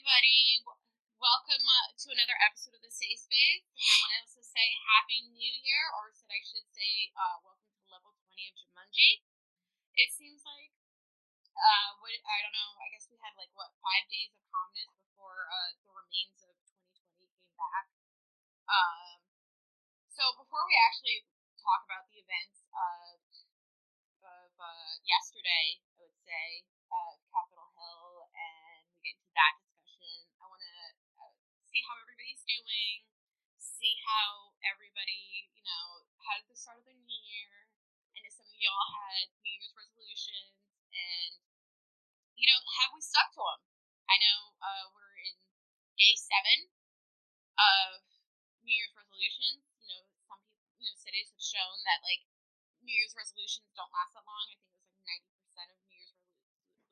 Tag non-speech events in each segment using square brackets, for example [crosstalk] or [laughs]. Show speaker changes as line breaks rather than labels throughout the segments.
everybody. Welcome uh, to another episode of the Safe Space. And I want to also say Happy New Year, or should I should say, uh, welcome to level 20 of Jumanji. It seems like, uh, what, I don't know, I guess we had like, what, five days of calmness before uh, the remains of 2020 came back. Um, so before we actually talk about the events of, of uh, yesterday, I would say, uh, Capitol Hill, and we get into that discussion. I want to uh, see how everybody's doing, see how everybody, you know, had the start of the new year, and if some of y'all had New Year's resolutions, and you know, have we stuck to them? I know uh, we're in day seven of New Year's resolutions. You know, some people, you know, cities have shown that like New Year's resolutions don't last that long. I think it was like ninety percent of New Year's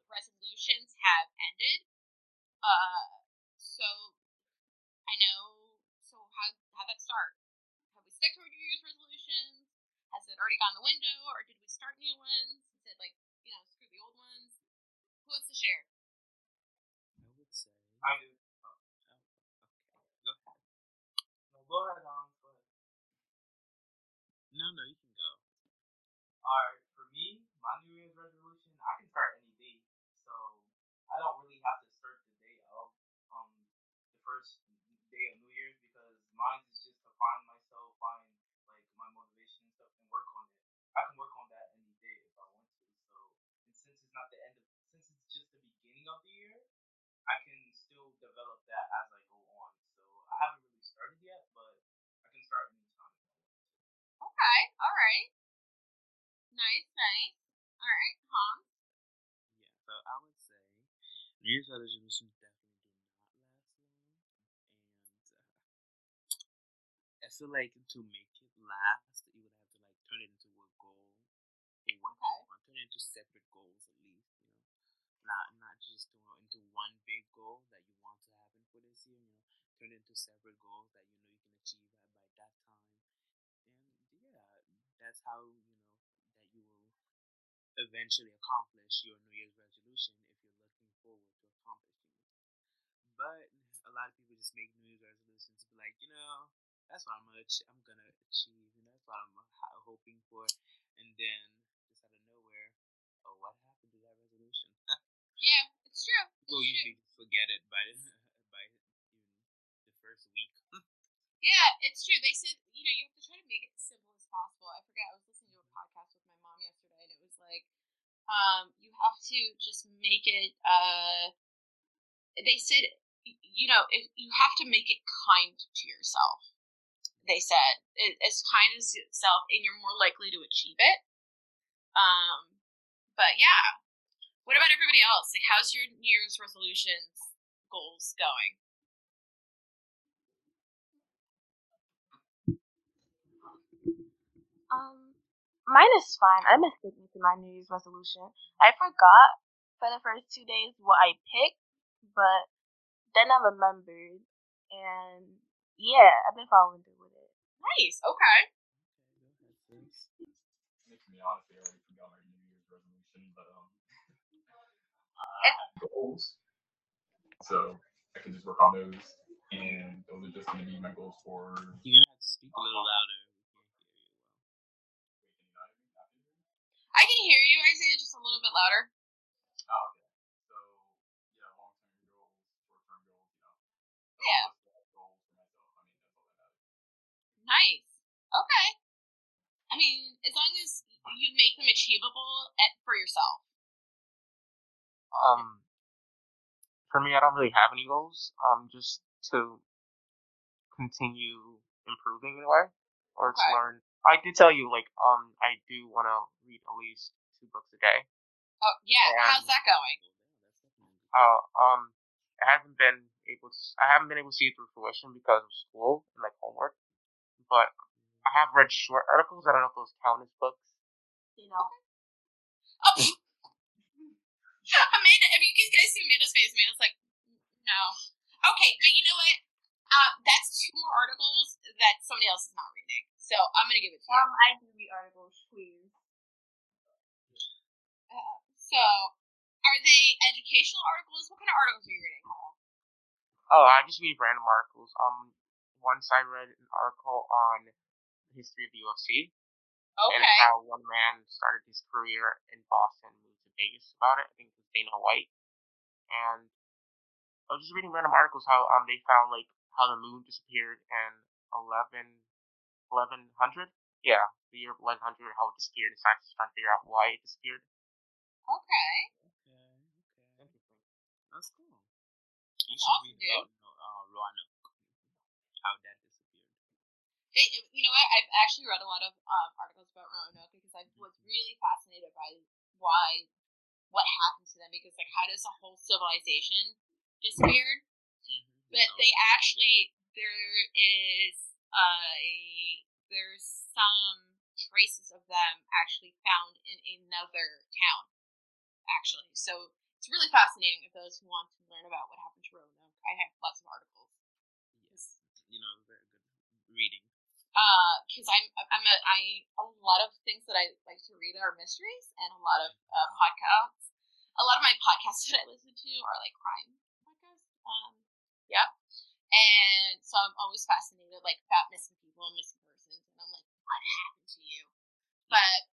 resolutions have ended. Uh, so I know. So how how that start? Have we stuck to our New Year's resolutions? Has it already gone the window, or did we start new ones? Is it like you know screw the old ones? Who wants to share?
I would say.
I do.
Oh, okay. Go ahead.
No, go ahead, Hans. Go ahead.
No, no, you can go.
Alright, for me, my New Year's resolution, I can start any day. So I don't really have to start the day of um the first day of New Year's because mine is just to find myself, find like my motivation and stuff and work on it. I can work on that any day if I want to. So and since it's not the end of since it's just the beginning of the year, I can still develop that as I go on. So I haven't really started yet, but I can start anytime if I want to.
Okay, all right. Nice, nice. All right, Hans.
Yeah, so I would say New Year's resolutions definitely do not last long, and uh, I feel like to make it last, you would have to like turn it into a goal what
Okay.
you want, turn it into separate goals at least, you know, not not just throw it into one big goal that you want to happen for this year, you know, turn it into separate goals that you know you can achieve at, by that time, that's how you know that you will eventually accomplish your New Year's resolution if you're looking forward to accomplishing it. But a lot of people just make New Year's resolutions to be like, you know, that's what I'm gonna I'm gonna achieve, and that's what I'm ho- hoping for, and then just out of nowhere, oh, what happened to that resolution? [laughs]
Yeah, it's true. It's true.
usually forget it by [laughs] by even the first week. [laughs]
Yeah, it's true. They said, you know, you have to try to make it simple possible. I forget, I was listening to a podcast with my mom yesterday, and it was like, um, you have to just make it, uh, they said, you know, if, you have to make it kind to yourself. They said, "A- as kind as yourself, and you're more likely to achieve it. Um, but yeah. What about everybody else? Like, how's your New Year's resolutions goals going?
Mine is fine. I'm sticking to my New Year's resolution. I forgot for the first two days what I picked, but then I remembered, and yeah, I've been following through with it.
Nice. Okay.
Okay, go ahead, sis.
Makes me honestly already forgot my New Year's resolution, but um, I have goals, so I can just work on those, and those are just going to be my goals for.
You're gonna have to speak a little louder. We can't hear you well.
Wait, can you not hear me? Not hear me?
I can hear you, Isaiah, just a little bit louder.
Oh, okay. So yeah, long term goals, short term goals, you know.
Yeah.
Goals for myself. I mean, that's all that matters.
Nice. Okay. I mean, as long as you make them achievable at, for yourself.
Um, for me, I don't really have any goals. Um, just to continue improving in a way, or to learn. I did tell you, like, um, I do want to read at least two books a day.
Oh, yeah.
Yeah.
How's that going?
Uh, um, I haven't been able to. I haven't been able to see it through fruition because of school and like homework. But I have read short articles. I don't know if those count as books.
You know,
Oh, [laughs] [laughs] Amanda, if you can guys see Amanda's face, Amanda's like, no. Okay, but you know what? Um, that's two more articles that somebody else is not reading. So I'm gonna give it to you.
um, I do read articles, please.
Uh, so, are they educational articles? What kind of articles are you reading, Carl?
Oh, I just read random articles. Um, once I read an article on the history of the UFC
Okay.
and how one man started his career in Boston, moved to Vegas about it. I think it was Dana White, and I was just reading random articles how um they found like how the moon disappeared in 11, 1100. Yeah, the year 1100, how it disappeared. And scientists trying to figure out why it disappeared.
Okay.
Okay, okay.
Interesting.
That's cool. You should
awesome,
read about uh, Roanoke, how that disappeared.
They, you know what? I've actually read a lot of um, articles about Roanoke because I was really fascinated by why, what happened to them. Because like, how does a whole civilization disappeared? But they actually there is uh, a there's some traces of them actually found in another town. Actually, so it's really fascinating if those who want to learn about what happened to Roanoke. I have lots of articles.
yes, you know, very good reading.
because I'm I'm a I a lot of things that I like to read are mysteries and a lot of uh, podcasts. A lot of my podcasts [laughs] that I listen to are like crime podcasts. Um, yeah, and so I'm always fascinated like about missing people and missing persons, and I'm like, what happened to you? But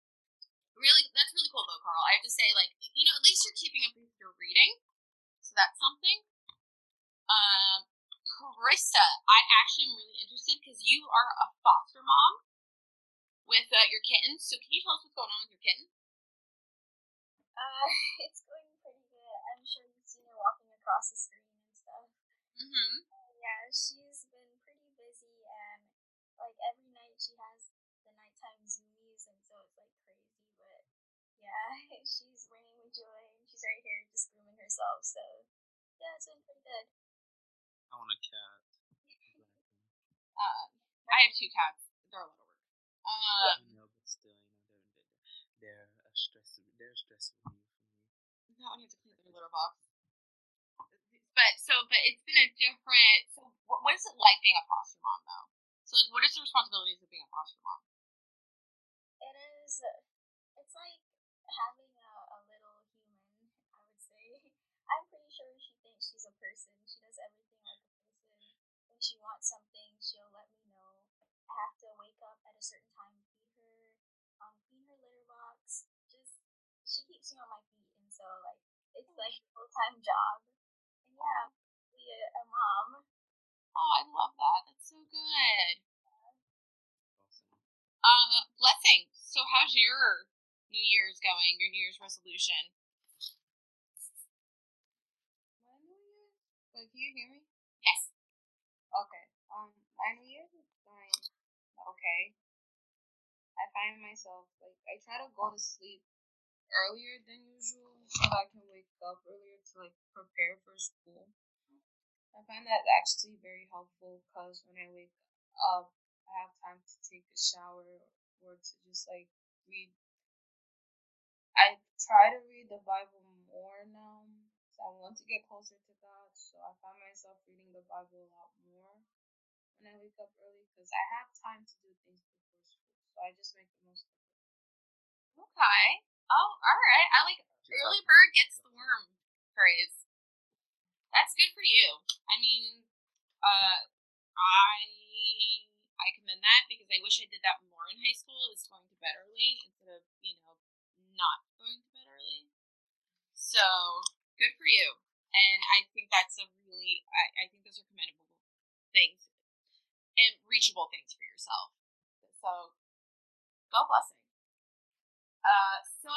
really, that's really cool though, Carl. I have to say, like, you know, at least you're keeping up with your reading, so that's something. Um, Carissa, I actually am really interested because you are a foster mom with uh, your kitten. So can you tell us what's going on with your kitten?
Uh, [laughs] it's going pretty good. I'm sure you've seen her walking across the stuff.
Mm-hmm.
Yeah, she's been pretty busy, and like every night she has the nighttime zoomies, and so it's like crazy. But yeah, [laughs] she's ringing with joy, and she's right here just grooming herself. So yeah, it's been pretty good.
I want a cat.
Um, [laughs] I have two cats. They're a lot of work. Uh,
I know, but still, you know, they're they're, they're a stress. They're a stress relief for me.
now I have to clean their litter box. So, but it's been a different. So, what, what is it like being a foster mom, though? So, like, what is the responsibilities of being a foster mom?
It is. It's like having a, a little human. I would say. [laughs] I'm pretty sure she thinks she's a person. She does everything like a person. When she wants something, she'll let me know. I have to wake up at a certain time, feed her, um, clean her litter box. Just she keeps me on my feet, and so like it's like a full time [laughs] job. And yeah, be a, a mom.
Oh, I love that. That's so good.
Awesome.
Uh, blessing. So, how's your New Year's going? Your New Year's resolution?
My New Year's? Wait, can you hear me?
Yes.
Okay. Um, my New Year's is going okay. I find myself like I try to go to sleep earlier than usual so I can wake up earlier to like prepare for school. I find that actually very helpful because when I wake up, I have time to take a shower or to just like read. I try to read the Bible more now. So I want to get closer to God, so I find myself reading the Bible a lot more when I wake up early because I have time to do things before school. So I just make the most of it.
Okay. Oh, all right. I like early bird gets the worm phrase. That's good for you. I mean, uh, I I commend that because I wish I did that more in high school. Is going to bed early instead of you know not going to bed early. So good for you. And I think that's a really I, I think those are commendable things and reachable things for yourself. So go blessing. Uh, so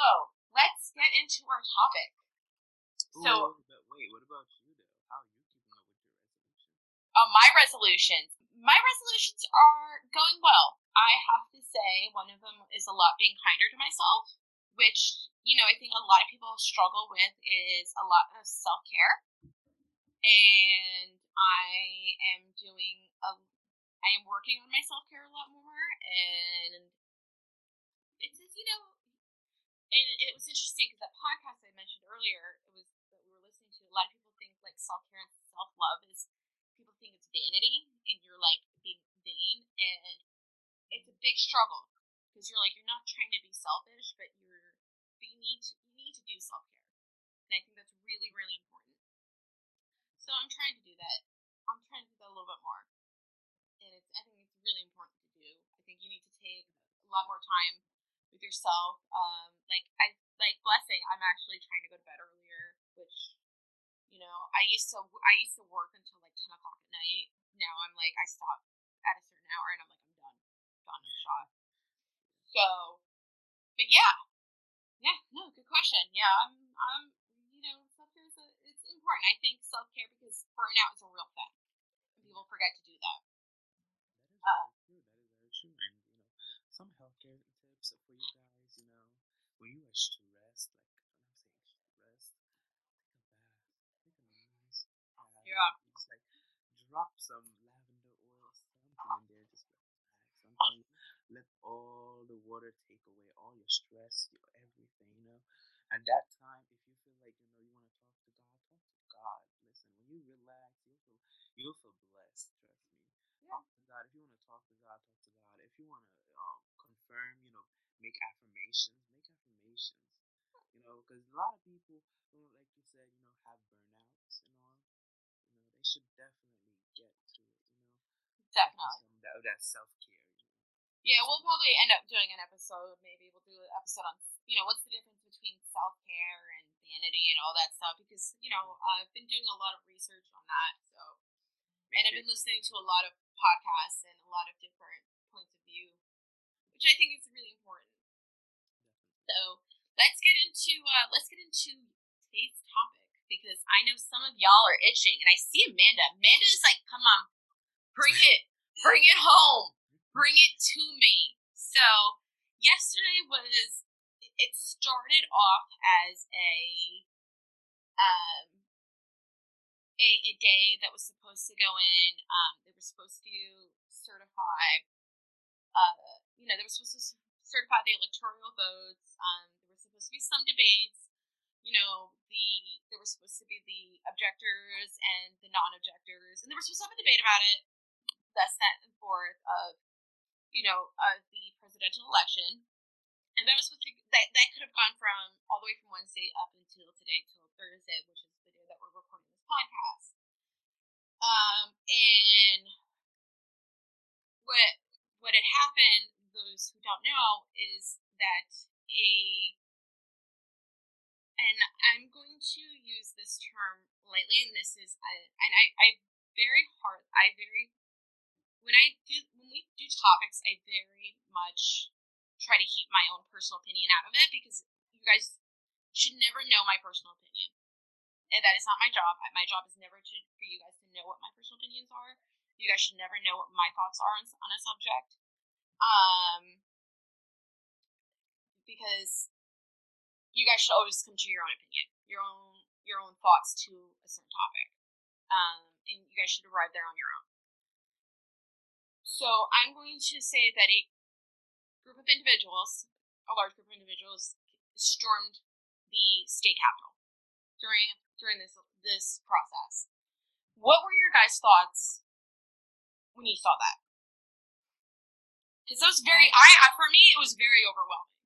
let's get into our topic. So
but wait, what about you though? How are you keeping up with your resolution?
uh, my resolutions. My resolutions are going well. I have to say, one of them is a lot being kinder to myself, which, you know, I think a lot of people struggle with is a lot of self care. And I am doing a, I am working on my self care a lot more. And it's just, you know, and it was interesting because that podcast I mentioned earlier, it was that we were listening to. A lot of people think like self care and self love is people think it's vanity, and you're like being vain, and it's a big struggle because you're like you're not trying to be selfish, but you're but you need to you need to do self care, and I think that's really really important. So I'm trying to do that I'm trying to do that a little bit more, and it's I think it's really important to do. I think you need to take a lot more time with yourself. Um, like I like blessing. I'm actually trying to go to bed earlier, which you know I used to I used to work until like ten o'clock at night. Now I'm like I stop at a certain hour, and I'm like I'm done, done and shot. So, but yeah, yeah, no, good question. Yeah, I'm I'm you know self care is a, it's important. I think self care because burnout is a real thing, people forget to do that.
That
Uh,
very true. That is very true. And you know, some healthcare tips for you guys. You know, are stressed, like when I'm saying stressed, take a bath, take a nice bath.
Yeah.
Just like drop some lavender oil something in there. Just relax. Sometimes let all the water take away all your stress, your everything. You know, at that time, if you feel like you know you want to talk to God, talk to God. Listen, when you relax, you'll feel you'll feel blessed. Trust me. Talk to God. If you want to talk to God, talk to God. If you want to um, confirm, you know, make affirmations, make affirmations. You know, because a lot of people, like you said, you know, have burnouts and all. You know, they should definitely get to it. You know,
Definitely.
that that self care. You know.
Yeah, we'll probably end up doing an episode. Maybe we'll do an episode on, you know, what's the difference between self care and vanity and all that stuff. Because you know, I've been doing a lot of research on that. So, and I've been listening to a lot of podcasts and a lot of different points of view, which I think is really important. So let's get into uh, let's get into today's topic because I know some of y'all are itching, and I see Amanda. Amanda is like, "Come on, bring it, bring it home, bring it to me." So yesterday was it started off as a um a, a day that was supposed to go in. Um, they were supposed to certify. Uh, you know, they were supposed to certify the electoral votes. Um, there were supposed to be some debates. You know, the there were supposed to be the objectors and the non-objectors, and there was supposed to have a debate about it. Thus, that and forth of you know of the presidential election, and that was supposed to that that could have gone from all the way from Wednesday up until today till Thursday, which is the day that we're recording this podcast. Um, and what what had happened, those who don't know, is that a and I'm going to use this term lightly, and this is I and I, I very hard I very when I do when we do topics, I very much try to keep my own personal opinion out of it because you guys should never know my personal opinion. And that is not my job. My job is never to for you guys to know what my personal opinions are. You guys should never know what my thoughts are on, on a subject. Um, because you guys should always come to your own opinion, your own your own thoughts to a certain topic, um, and you guys should arrive there on your own. So I'm going to say that a group of individuals, a large group of individuals, stormed the state capitol during during this this process. What were your guys' thoughts when you saw that? Because that was very, um, I, I for me, it was very overwhelming.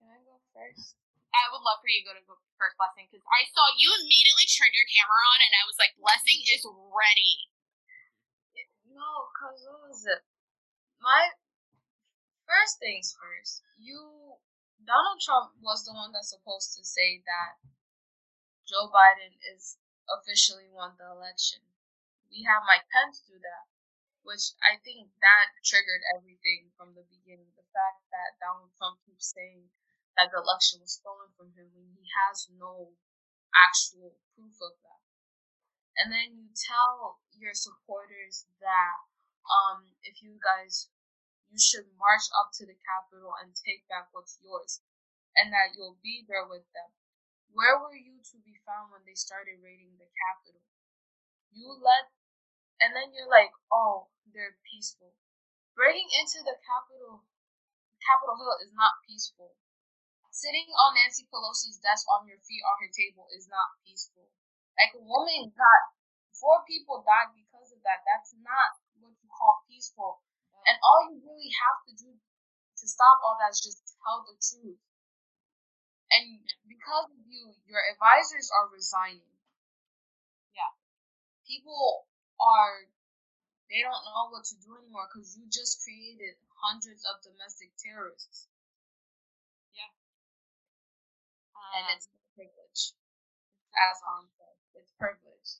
Can I go first?
I would love for you to go to go first, Blessing, because I saw you immediately turned your camera on, and I was like, Blessing is ready.
No, cause what was it? My first things first. You Donald Trump was the one that's supposed to say that Joe Biden is officially won the election. We have Mike Pence do that, which I think that triggered everything from the beginning. The fact that Donald Trump keeps saying that the election was stolen from him when he has no actual proof of that. And then you tell your supporters that um, if you guys you should march up to the Capitol and take back what's yours, and that you'll be there with them. Where were you to be found when they started raiding the Capitol? You let, and then you're like, oh, they're peaceful. Breaking into the Capitol, Capitol Hill is not peaceful. Sitting on Nancy Pelosi's desk on your feet on her table is not peaceful. Like a woman got, four people died because of that. That's not what you call peaceful. And all you really have to do to stop all that is just tell the truth. And because of you, your advisors are resigning.
Yeah.
people are they don't know what to do anymore because you just created hundreds of domestic terrorists.
Yeah.
and
Um,
it's privilege. As on it's privilege.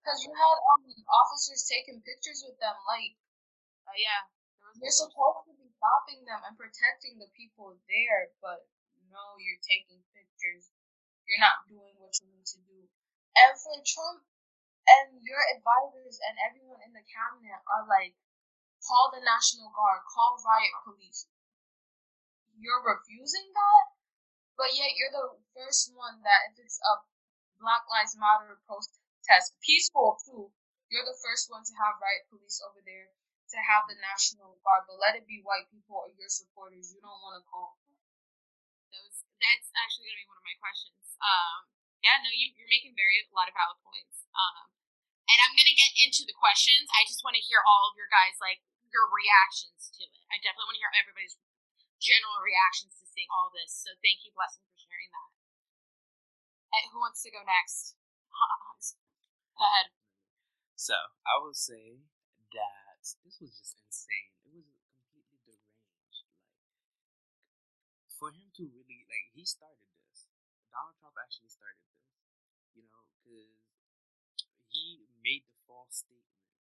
Because you had um officers taking pictures with them, like
uh, yeah.
You're supposed to be stopping them and protecting the people there, but no, you're taking pictures. You're not doing what you need to do. And for Trump and your advisors and everyone in the cabinet are like, call the National Guard, call riot police. You're refusing that, but yet you're the first one that if it's a Black Lives Matter protest, peaceful too, you're the first one to have riot police over there, to have the National Guard, but let it be white people or your supporters. You don't want to call.
those that's actually gonna be one of my questions. Um, yeah, no, you, you're making very a lot of valid points. Um, and I'm gonna get into the questions. I just want to hear all of your guys like your reactions to it. I definitely want to hear everybody's general reactions to seeing all this. So thank you, Blessing, for sharing that. Uh, who wants to go next? Hans. Go ahead.
So I would say that this was just insane. It was completely deranged. Like for him to really like he started this. Donald Trump actually started this. You know, because he made the false statement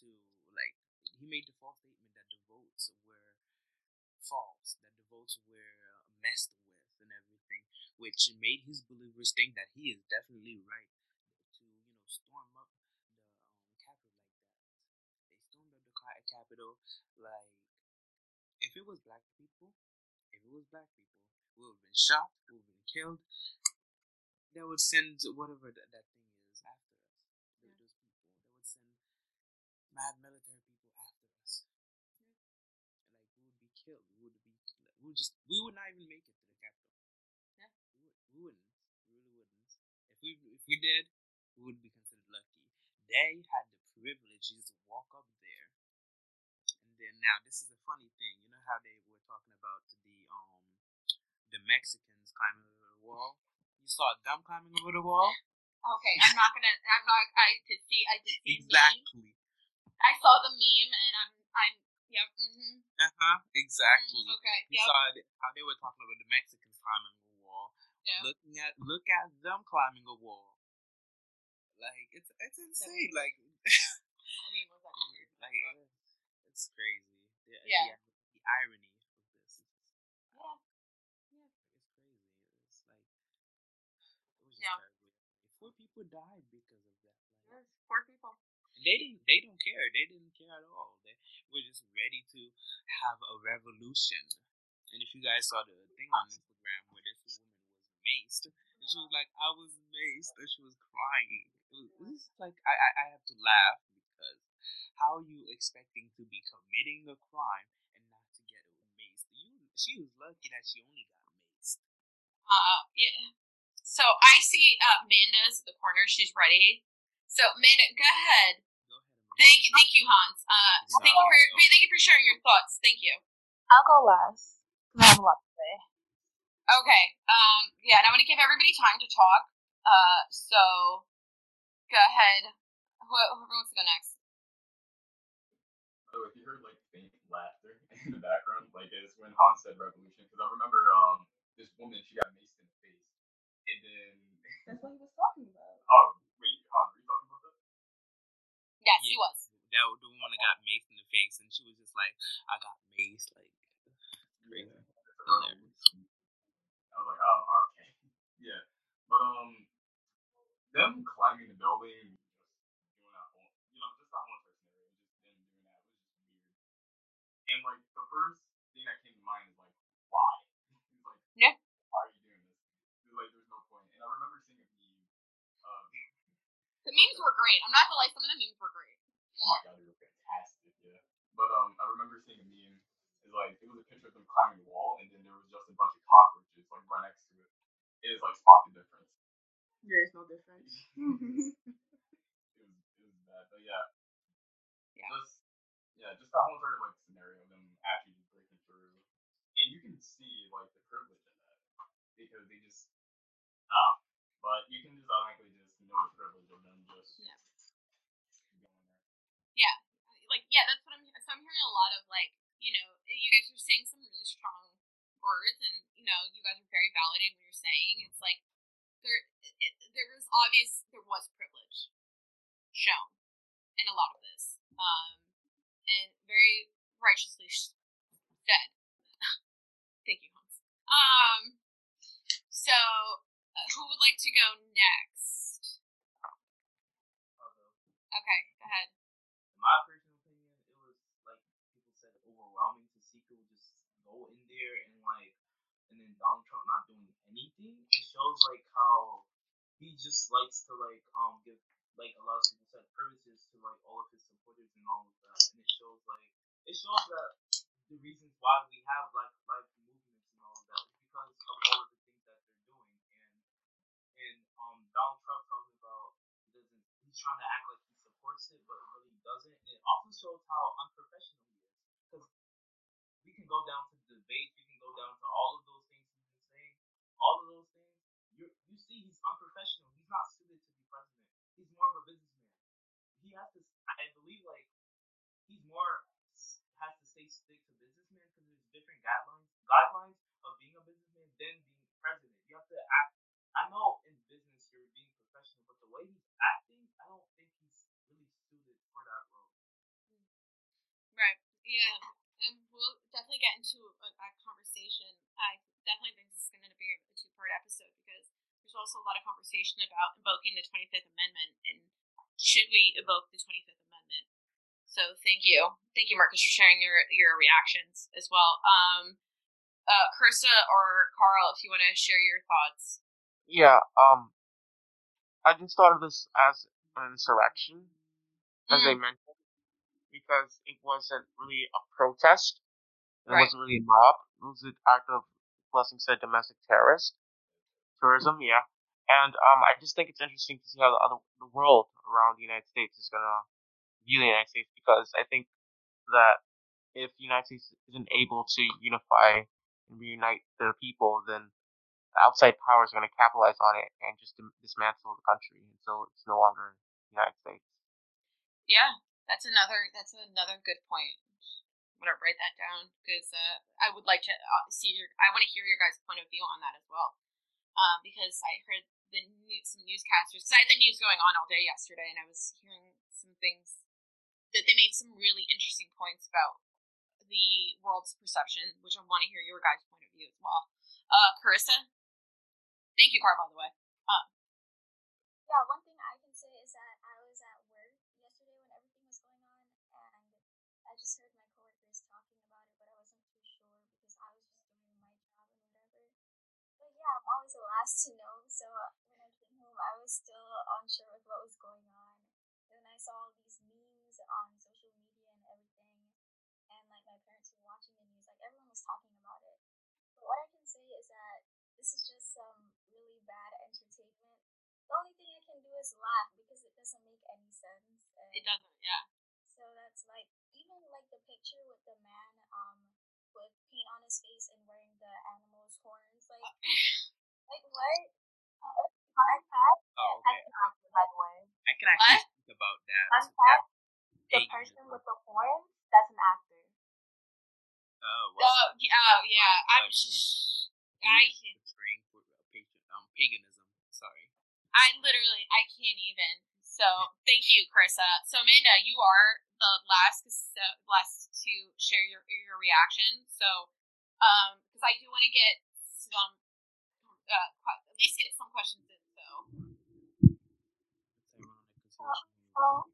to like he made the false statement that the votes were false, that the votes were uh, messed with and everything, which made his believers think that he is definitely right to you know storm up the um, Capitol like that. They stormed up the ca- Capitol like if it was black people, if it was black people, we would have been shot, we would have been killed. They would send whatever that, that thing is after us. Th- Those people, they would send mad military people after us. Like we would be killed. We would be. We would just. We would not even make it to the Capitol.
Yeah.
We, would, we wouldn't. We really wouldn't. If we if we did, we would be considered lucky. They had the privilege just to walk up there. And then now this is a funny thing. You know how they were talking about the um the Mexicans climbing over the wall. You saw them climbing over the wall.
Okay, I'm not gonna. I'm not. I did see. I did see. the meme.
Exactly.
I saw the meme, and I'm. I'm. Yep. Mm-hmm.
Uh huh. Exactly.
Okay.
You
Yep.
saw how they were talking about the Mexicans climbing a wall.
Yeah.
Looking at look at them climbing a wall. Like it's it's insane. Like
I mean, was that weird? [laughs]
like it's crazy. The,
Yeah.
The, the irony of this. Is,
Yeah.
it's crazy. It's like [sighs] it was
Yeah.
Four people died because of that. Like,
There's four people.
they didn't they don't care. They didn't care at all. They were just ready to have a revolution. And if you guys saw the thing on Instagram where this woman was maced, and she was uh-huh. like, I was maced, and she was crying. It was, it was like I, I I have to laugh how are you expecting to be committing a crime and not to get maced? You she was lucky that she only got maced.
Uh, yeah. So I see uh, Amanda's at the corner. She's ready. So Amanda, go ahead.
Go ahead. Amanda.
Thank you, thank you, Hans. Uh, thank you for thank you for sharing your thoughts. Thank you.
I'll go last. I have a lot to say.
Okay. Um. Yeah, and I want to give everybody time to talk. Uh. So, go ahead. Who, whoever wants to go next.
By the way, if you heard like faint laughter [laughs] in the background, like it's when Hans said revolution, because I remember um this woman she got maced in the face, and then [laughs]
That's what he was talking about.
oh wait, Hans, were you talking about that?
Yes, he was.
That was the one that got maced in the face, and she was just like, I got maced, like crazy.
It's. I was like, oh, okay, [laughs] yeah. But um, them climbing the building, just doing that whole, you know, just that whole entire scenario, just them doing that was just weird. And like the first thing that came to mind is like, why? [laughs] It's like,
Yeah.
why are you doing this? It's like there's no point. And I remember seeing a meme. Uh,
The memes were great. I'm not gonna lie. Some of the memes were great.
Oh my god, they were fantastic, yeah. But um, I remember seeing a meme. It's like it was a picture of them climbing the wall, and then there was just a bunch of cockroaches like right next to it. It is like spot the difference.
There is no difference. [laughs] [laughs]
It was it was bad, but yeah.
Yeah.
Just yeah, just that whole entire like see like the privilege in that because they just ah, but you can just automatically just know the privilege of them just
yeah. Yeah, like yeah, that's what I'm. So I'm hearing a lot of like you know you guys are saying some really strong words and you know you guys are very validating what you're saying. It's like there it, there was obvious there was privilege shown in a lot of this, um, and very righteously said. Um, so uh, who would like to go next? Okay, go ahead.
In my personal opinion, it was like people said overwhelming to see people just go in there and like, and then Donald Trump not doing anything. It shows like how he just likes to like um give like a lot of people said privileges to like all of his supporters and all of that, and it shows like it shows that the reasons why we have like like movements and all of that is because of all of the things that they're doing, and and um Donald Trump talking about he doesn't he's trying to act like he supports it, but really doesn't. And it also shows how unprofessional he is. Because we can go down to debates, we can go down to all of those things he's been saying, all of those things. You you see, he's unprofessional. He's not suited to be president. He's more of a businessman. He has to. I believe like he's more has to stay stick to businessman because there's different guidelines than being president. You have to act. I know in business you're being professional, but the way he's acting, I don't think he's really suited for that role.
Right. Yeah. And we'll definitely get into a, a conversation. I definitely think this is going to be a two part episode because there's also a lot of conversation about invoking the 25th Amendment and should we evoke the 25th Amendment. So thank you. Thank you, Marcus, for sharing your, your reactions as well. Um, uh, or Carl, if you want to share your thoughts.
Yeah, um, I just thought of this as an insurrection, as
Mm.
they mentioned, because it wasn't really a protest. It
Right.
wasn't really a mob. It was an act of, Blessing said, domestic terrorist tourism. Yeah, and um, I just think it's interesting to see how the other the world around the United States is gonna view the United States because I think that if the United States isn't able to unify and reunite their people, then the outside powers are going to capitalize on it and just dismantle the country until it's no longer the United States.
Yeah, that's another that's another good point. I'm gonna write that down because uh, I would like to uh, see your. I want to hear your guys' point of view on that as well. Um, because I heard the new, some newscasters. Because I had the news going on all day yesterday, and I was hearing some things that they made some really interesting points about the world's perception, which I want to hear your guys' point of view as well. Uh, Carissa, thank you, Car, by the way. Uh,
Yeah, one thing I can say is that I was at work yesterday when everything was going on, and I just heard my coworkers talking about it, but I wasn't too sure because I was just doing my job and whatever. But yeah, I'm always the last to know, so when I came home, I was still unsure of what was going on. And then I saw all these memes on social media and everything, and like my parents were watching the news, like everyone was talking about it. But what I can say is that this is just some really bad entertainment. The only thing I can do is laugh because it doesn't make any sense. And
it doesn't, yeah.
So that's like even like the picture with the man um with paint on his face and wearing the animal's horns. Like [laughs] like what? [laughs] Uh,
Fun fact,
Oh,
that's
okay.
an by the way.
I can actually speak about that.
Fun
that
fact, the
paganism.
person with the horns, that's an actor.
Oh,
Oh,
well,
yeah, oh, yeah. I'm.
but,
Sh-
he
I
was portraying for uh, um, paganism. Sorry.
I literally I can't even. So thank you, Carissa. So Amanda, you are the last so, last to share your your reaction. So um, because I do want to get some uh, at least get some questions in. So
It's ironic because social media.
So,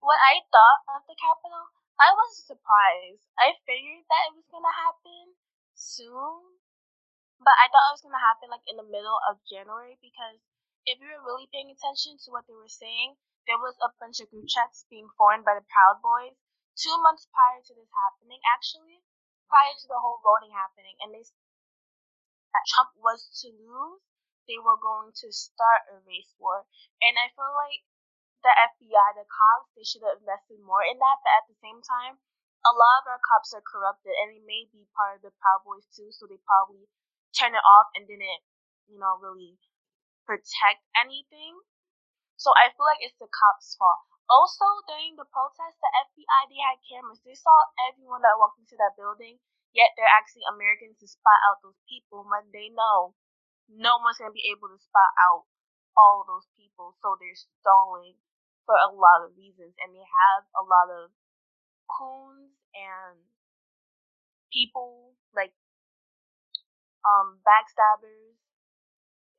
what I thought of the Capitol, I was surprised. I figured that it was gonna happen soon, but I thought it was gonna happen like in the middle of January because if you were really paying attention to what they were saying, there was a bunch of group chats being formed by the Proud Boys two months prior to this happening, actually, prior to the whole voting happening, and they that Trump was to lose, they were going to start a race war, and I feel like the FBI, the cops, they should have invested more in that. But at the same time, a lot of our cops are corrupted, and they may be part of the Proud Boys too. So they probably turn it off and didn't, you know, really protect anything. So I feel like it's the cops' fault. Also, during the protest, the FBI they had cameras. They saw everyone that walked into that building. Yet they're actually Americans to spot out those people when they know no one's gonna be able to spot out all those people. So they're stalling for a lot of reasons, and they have a lot of coons and people like um backstabbers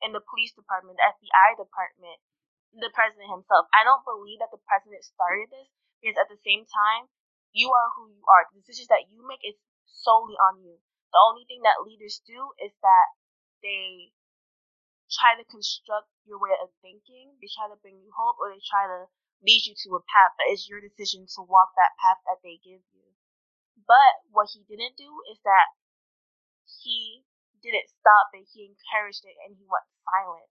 in the police department, the FBI department, the president himself. I don't believe that the president started this because at the same time, you are who you are. The decisions that you make is solely on you. The only thing that leaders do is that they try to construct your way of thinking, they try to bring you hope, or they try to lead you to a path, but it's your decision to walk that path that they give you. But what he didn't do is that he didn't stop it, he encouraged it, and he went silent.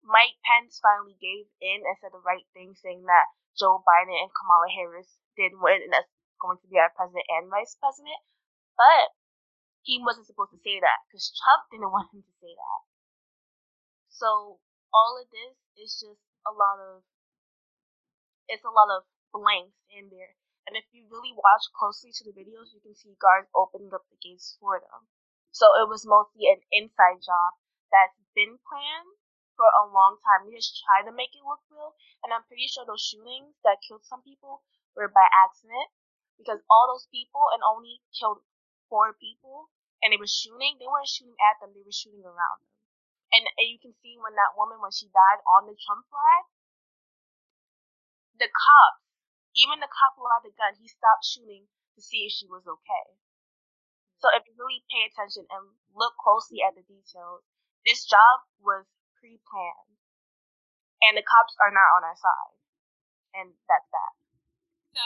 Mike Pence finally gave in and said the right thing, saying that Joe Biden and Kamala Harris did win, and that's going to be our president and vice president. But he wasn't supposed to say that because Trump didn't [laughs] want him to say that. So all of this is just a lot of it's a lot of blanks in there. And if you really watch closely to the videos, you can see guards opening up the gates for them. So it was mostly an inside job that's been planned for a long time. We just try to make it look real. And I'm pretty sure those shootings that killed some people were by accident because all those people and only killed four people and they were shooting, they weren't shooting at them, they were shooting around them. And, and you can see when that woman, when she died on the Trump flag, the cop, even the cop who had the gun, he stopped shooting to see if she was okay. So if you really pay attention and look closely at the details, this job was pre-planned, and the cops are not on our side, and that's that.
So,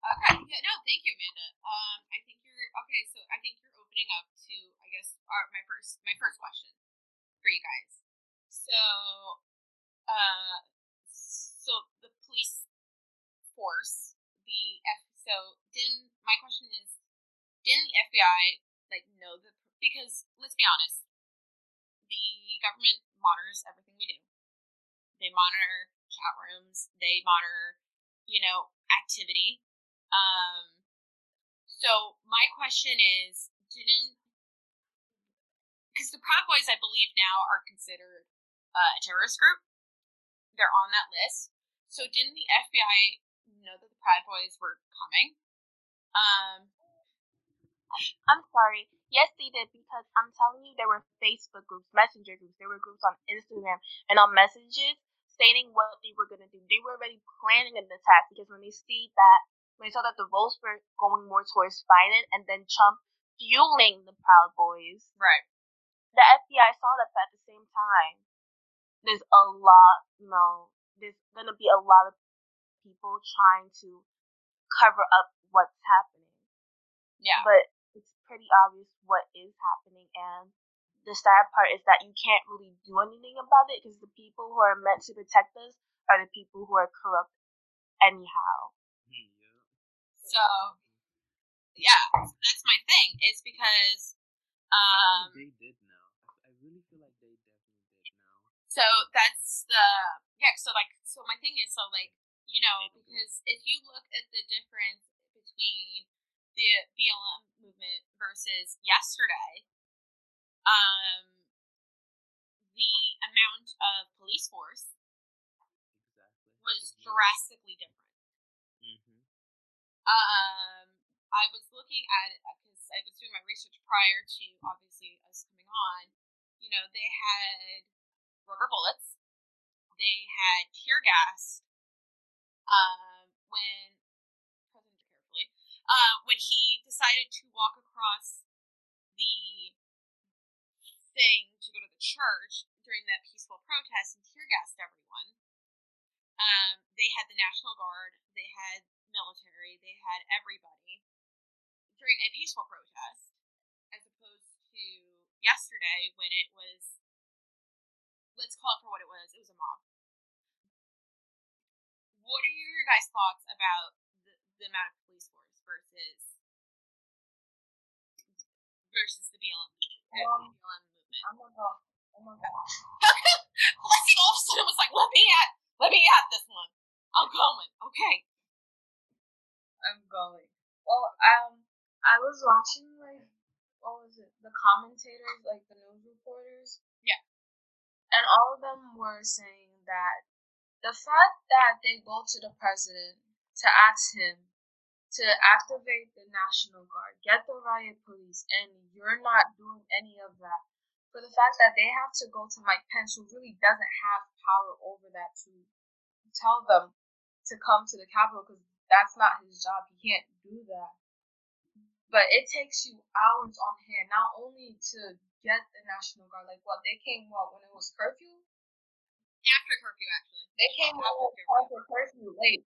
okay, yeah, no, thank you, Amanda. Um, I think you're okay. So I think you're opening up to, I guess, our, my first my first question for you guys. So, uh, so the police force, the F. So didn't my question is, didn't the FBI like know the because let's be honest, the government monitors everything we do. They monitor chat rooms. They monitor, you know, activity. Um, so my question is, didn't because the Proud Boys, I believe now are considered uh, a terrorist group. They're on that list. So didn't the FBI know that the Proud Boys were coming? Um,
I'm sorry. Yes, they did because I'm telling you, there were Facebook groups, messenger groups, there were groups on Instagram and on messages stating what they were going to do. They were already planning an attack because when they see that, when they saw that the votes were going more towards Biden and then Trump fueling the Proud Boys,
right.
the FBI saw that but at the same time. There's a lot, you know, there's going to be a lot of people trying to cover up what's happening.
Yeah.
But pretty obvious what is happening, and the sad part is that you can't really do anything about it because the people who are meant to protect us are the people who are corrupt anyhow.
Hmm, yeah.
So, yeah, that's my thing. It's because, um,
they did know. I, I really feel like they definitely did know.
so that's the yeah. So like, so my thing is, so like, you know, because if you look at the difference between the BLM movement versus yesterday, um, the amount of police force
Exactly.
was drastically different.
Mm-hmm.
Um, I was looking at it because I was doing my research prior to obviously us coming on. You know, they had rubber bullets. They had tear gas. Um, when uh, when he decided to walk across the thing to go to the church during that peaceful protest and tear gassed everyone. Um, they had the National Guard, they had military, they had everybody during a peaceful protest, as opposed to yesterday when it was, let's call it for what it was, it was a mob. What are your guys' thoughts about the, the amount of police force versus versus the BLM, uh,
Um,
BLM movement?
I'm gonna go. Oh my god.
Leslie all of a sudden was like, "Let me at, let me at this one." I'm going. Okay.
I'm going. Well, um, I was watching like what was it? The commentators, like the news reporters.
Yeah.
And all of them were saying that the fact that they go to the president to ask him to activate the National Guard, get the riot police, and you're not doing any of that. For the fact that they have to go to Mike Pence, who really doesn't have power over that, to tell them to come to the Capitol because that's not his job. He can't do that. But it takes you hours on hand, not only to get the National Guard, like what they came what when it was curfew.
After curfew, actually.
They came
After
when
curfew.
curfew late.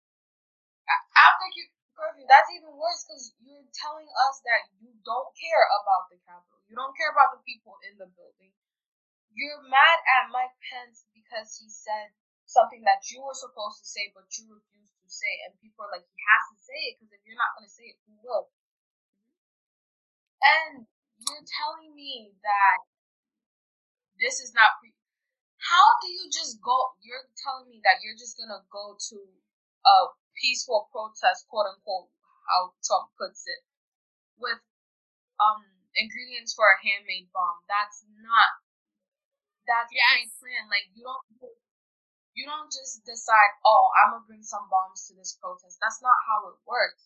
After cu- curfew, that's even worse because you're telling us that you don't care about the Capitol. You don't care about the people in the building. You're mad at Mike Pence because he said something that you were supposed to say, but you refused to say. And people are like, he has to say it because if you're not going to say it, who will? And you're telling me that this is not pre. How do you just go? You're telling me that you're just gonna go to a peaceful protest, quote unquote, how Trump puts it, with um ingredients for a handmade bomb. That's not. That's
Yes.
pre-planned. Like you don't. You don't just decide, oh, I'm gonna bring some bombs to this protest. That's not how it works.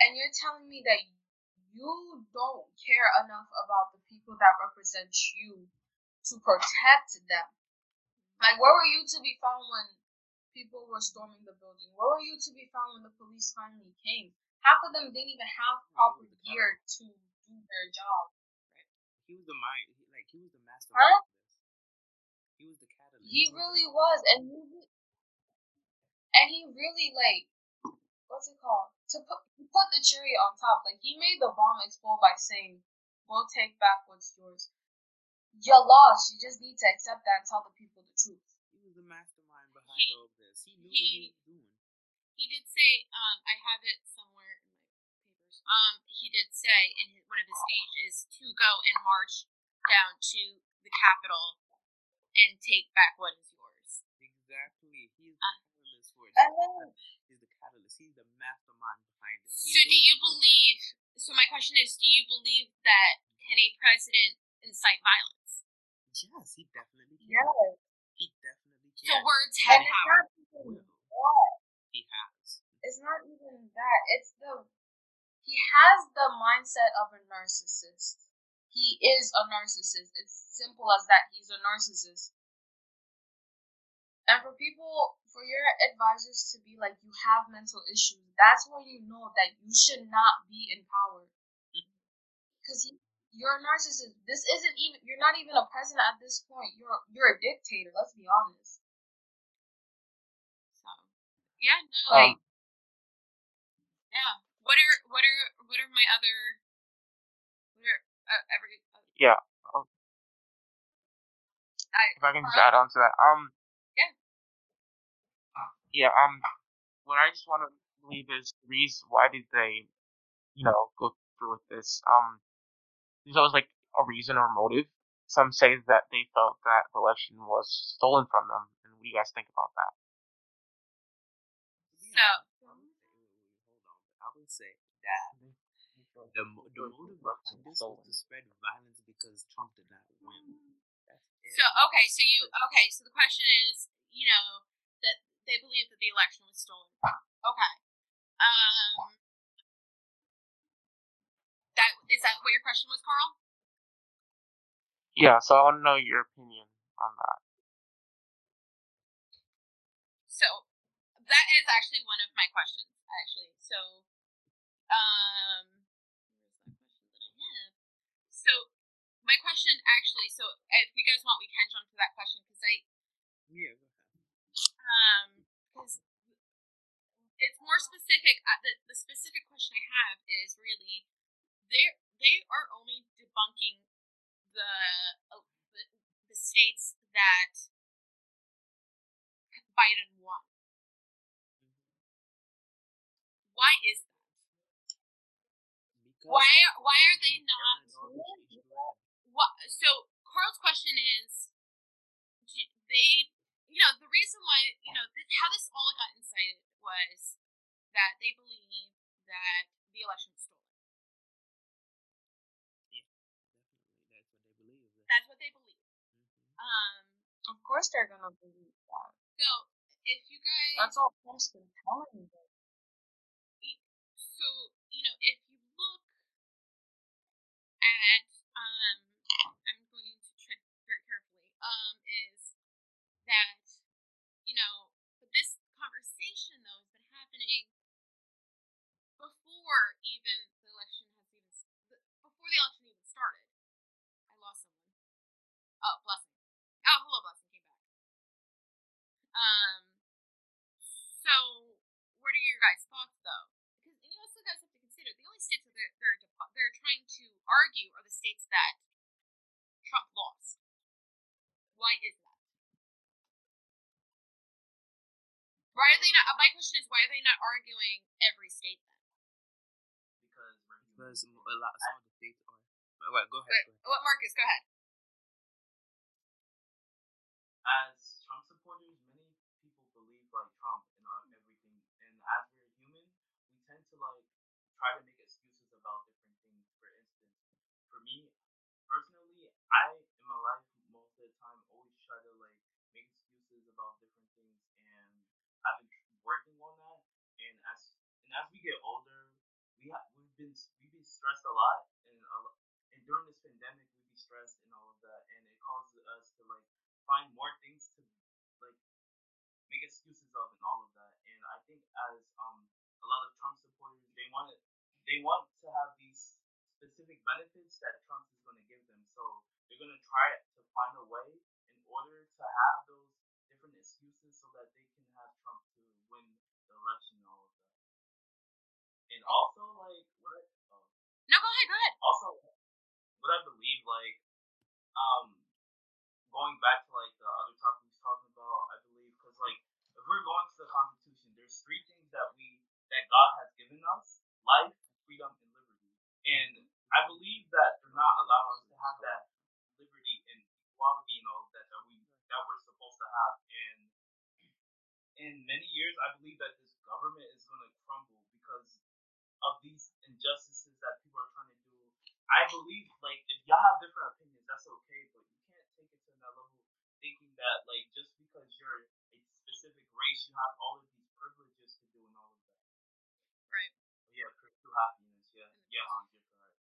And you're telling me that you don't care enough about the people that represent you to protect them. Like, where were you to be found when people were storming the building? Where were you to be found when the police finally came? Half of them didn't even have proper gear to do their job.
He was the mind. He, like he was the mastermind.
Huh?
He was the catalyst.
He really was, and he, and he really like, what's it called? To put put the cherry on top. Like he made the bomb explode by saying, "We'll take back what's yours." You're lost. You just need to accept that and tell the people the truth.
He was the mastermind behind
He-
all of this. He knew
he-
what he was doing.
He did say, um, I have it somewhere in my papers. Um, he did say in his, one of his speeches to go and march down to the Capitol and take back what is yours.
Exactly. He's the
Uh,
catalyst for it. He's the catalyst. He's the mastermind behind it. He
So do you
what he was
believe? So my question is, do you believe that can a president incite violence?
Yes, he definitely can.
yes,
He definitely
So words
and
have
it's
power.
not even that.
He has.
It's not even that. It's the he has the mindset of a narcissist. He is a narcissist. It's simple as that. He's a narcissist. And for people, for your advisors to be like, you have mental issues, that's when you know that you should not be in power. Mm-hmm. Because you're a narcissist. This isn't even, you're not even a president at this point. You're, you're a dictator, let's be honest.
Yeah, no,
Um,
like yeah. What are what are what are my other what are uh, every uh,
Yeah. um,
I,
if I can just add on to that. Um.
Yeah.
Yeah. Um. What I just want to believe is the reason why did they, you know, go through with this? Um. There's always like a reason or motive. Some say that they felt that the election was stolen from them. And what do you guys think about that?
To be
So-
I would say, wait, wait, hold on. I would say that the, the motive behind this was to spread violence because Trump did not win.
So okay, so you okay, so the question is, you know, that they believe that the election was stolen. Okay. Um that is that what your question was, Carl?
Yeah. So I want to know your opinion on that.
That is actually one of my questions, actually. So um where's that I have? So my question actually, so if you guys want we can jump to that question because I
yeah,
um because it's more specific uh, the, the specific question i have is really they they are only debunking the uh, the, the states that biden won why is that
Because
why are why are they not
Aaron already changed the red.
what so carl's question is they you know the reason why you know this, how this all got incited was that they believe that the election was stolen.
Definitely,
That's
that's what they believe.
That's what they believe.
Mhm.
Um,
Of course they're gonna believe that.
so if you guys,
That's all Trump's been telling them.
so you know, if you look at, um, I'm going to tread very carefully. Um, is that you know, but this conversation though has been happening before even the election has even before the election even started. I lost someone. Oh, blessing. Oh, hello, blessing came back. Um. So, what are your guys' thoughts though? Because and you also guys have to consider the only states that they're they're, depo- they're trying to argue are the states that Trump lost. Why is that? Why are they not? My question is, why are they not arguing every state then?
because.
Because a lot, some of the states are. Well, go ahead. Go ahead.
what Marcus? Go ahead.
as Trump supporters, many people believe like Trump and uh, everything. And as we're human, we tend to like try to make excuses about different things. For instance, for me personally, I in my life most of the time always try to like make excuses about different things, and I've been working on that. And as and as we get older, we have we've been we've been stressed a lot, and and during this pandemic, we be stressed and all of that, and it causes us to like find more things to like make excuses of and all of that. And I think as um a lot of Trump supporters, they want it, they want to have these specific benefits that Trump is going to give them. So they're going to try to find a way in order to have those different excuses so that they can have Trump to win the election and all of. And also, like, what? I, oh,
No, go ahead. Go ahead.
also what I believe like um going back to like the other topic we was talking about, I believe because like if we're going to the Constitution, there's three things that we that God has given us: life, freedom, and liberty. And I believe that they're not allowing us to have that liberty and equality all of that that we that we're supposed to have. And in many years, I believe that this government is going to crumble because of these injustices that people are trying to do. I believe, like, if y'all have different opinions, that's okay, but you can't take it to another level thinking that, like, just because you're a specific race, you have all of these privileges to do and all of that.
Right.
Yeah, pursue happiness. Yeah, yeah, Hans, you're correct.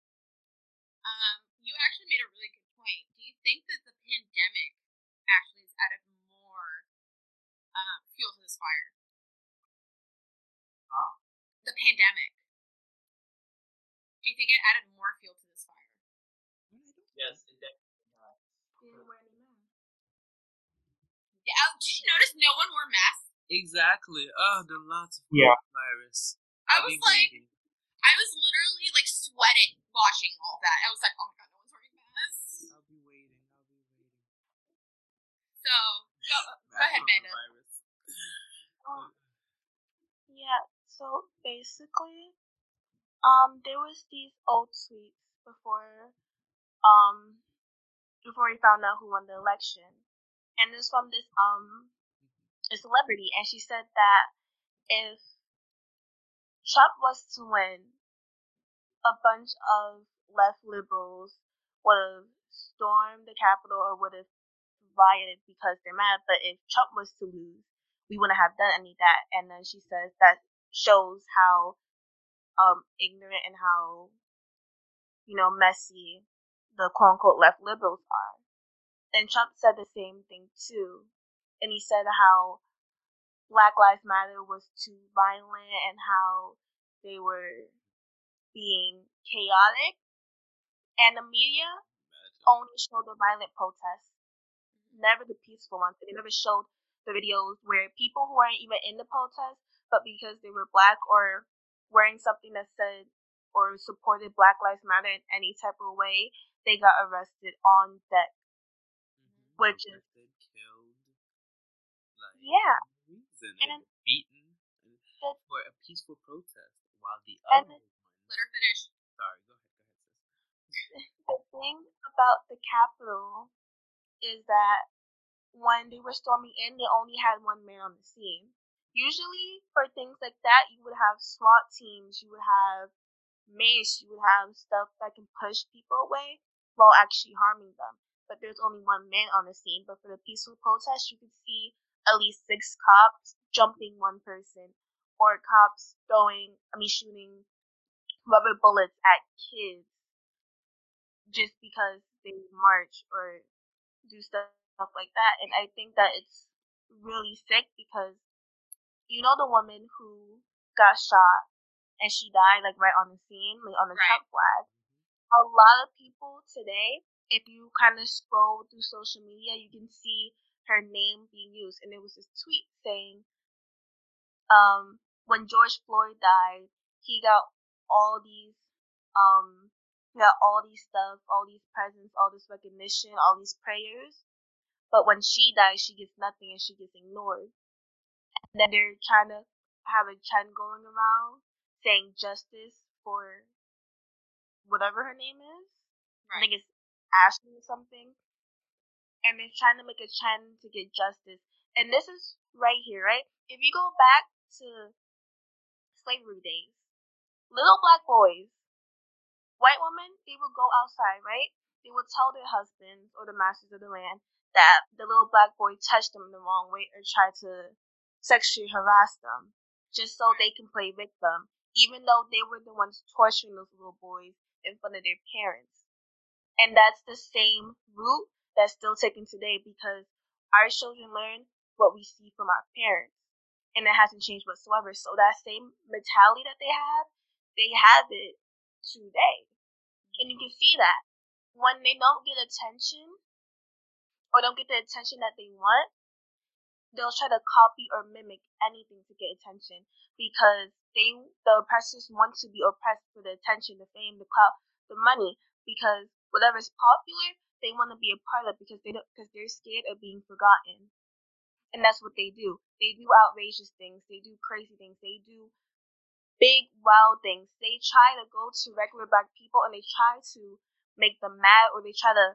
Um, you actually made a really good point. Do you think that the pandemic actually has added more um, fuel to this fire?
Huh?
The pandemic. Do you think it added more fuel to this fire?
Yes, it definitely has.
Didn't wear any mask.
Yeah. oh, Did you notice no one wore masks?
Exactly. Oh, the lots of
Yeah.
virus.
I
I'll
was like,
waiting.
I was literally like sweating watching all that. I was like, oh my god, no one's wearing masks.
I'll be waiting. I'll be waiting.
So go, go ahead, Amanda.
Um, yeah, so basically, um, there was these old tweets before, um, before we found out who won the election, and it's from this um, a celebrity, and she said that if Trump was to win, a bunch of left liberals would have stormed the Capitol or would have rioted because they're mad. But if Trump was to lose, we wouldn't have done any of that. And then she says that shows how um ignorant and how you know messy the quote unquote left liberals are. And Trump said the same thing too. And he said how Black Lives Matter was too violent and how they were being chaotic. And the media only showed the violent protests, never the peaceful ones. They never showed the videos where people who weren't even in the protest, but because they were black or wearing something that said or supported Black Lives Matter in any type of way, they got arrested on deck.
Mhm.
Which is-
Arrested, killed. Like,
Yeah.
reason.
And
And beaten and
the-
for a peaceful protest, while the
And
other
the-.
Let her finish.
Sorry, go ahead, go ahead, [laughs]
the thing about the Capitol is that when they were storming in, they only had one man on the scene. Usually for things like that, you would have SWAT teams, you would have mace, you would have stuff that can push people away while actually harming them. But there's only one man on the scene. But for the peaceful protest, you could see at least six cops jumping one person, or cops throwing, I mean, shooting rubber bullets at kids just because they march or do stuff like that. And I think that it's really sick because you know the woman who got shot and she died like right on the scene, like on the right. Trump flag. A lot of people today, if you kind of scroll through social media, you can see her name being used, and there was this tweet saying, um, when George Floyd died, he got all these, um, he got all these stuff, all these presents, all this recognition, all these prayers, but when she dies, she gets nothing and she gets ignored. Then they're trying to have a trend going around saying justice for whatever her name is. Right. I think it's Ashley or something. And they're trying to make a trend to get justice. And this is right here, right? If you go back to slavery days, little black boys, white women, they would go outside, right? They would tell their husbands or the masters of the land that the little black boy touched them the wrong way or tried to sexually harass them just so they can play victim, even though they were the ones torturing those little boys in front of their parents. And that's the same route that's still taken today because our children learn what we see from our parents. And it hasn't changed whatsoever. So that same mentality that they have, they have it today. And you can see that. When they don't get attention or don't get the attention that they want, they'll try to copy or mimic anything to get attention because they the oppressors want to be oppressed for the attention, the fame, the clout, the money because whatever's popular, they want to be a part of because they don't because they're scared of being forgotten. And that's what they do. They do outrageous things. They do crazy things. They do big wild things. They try to go to regular black people and they try to make them mad or they try to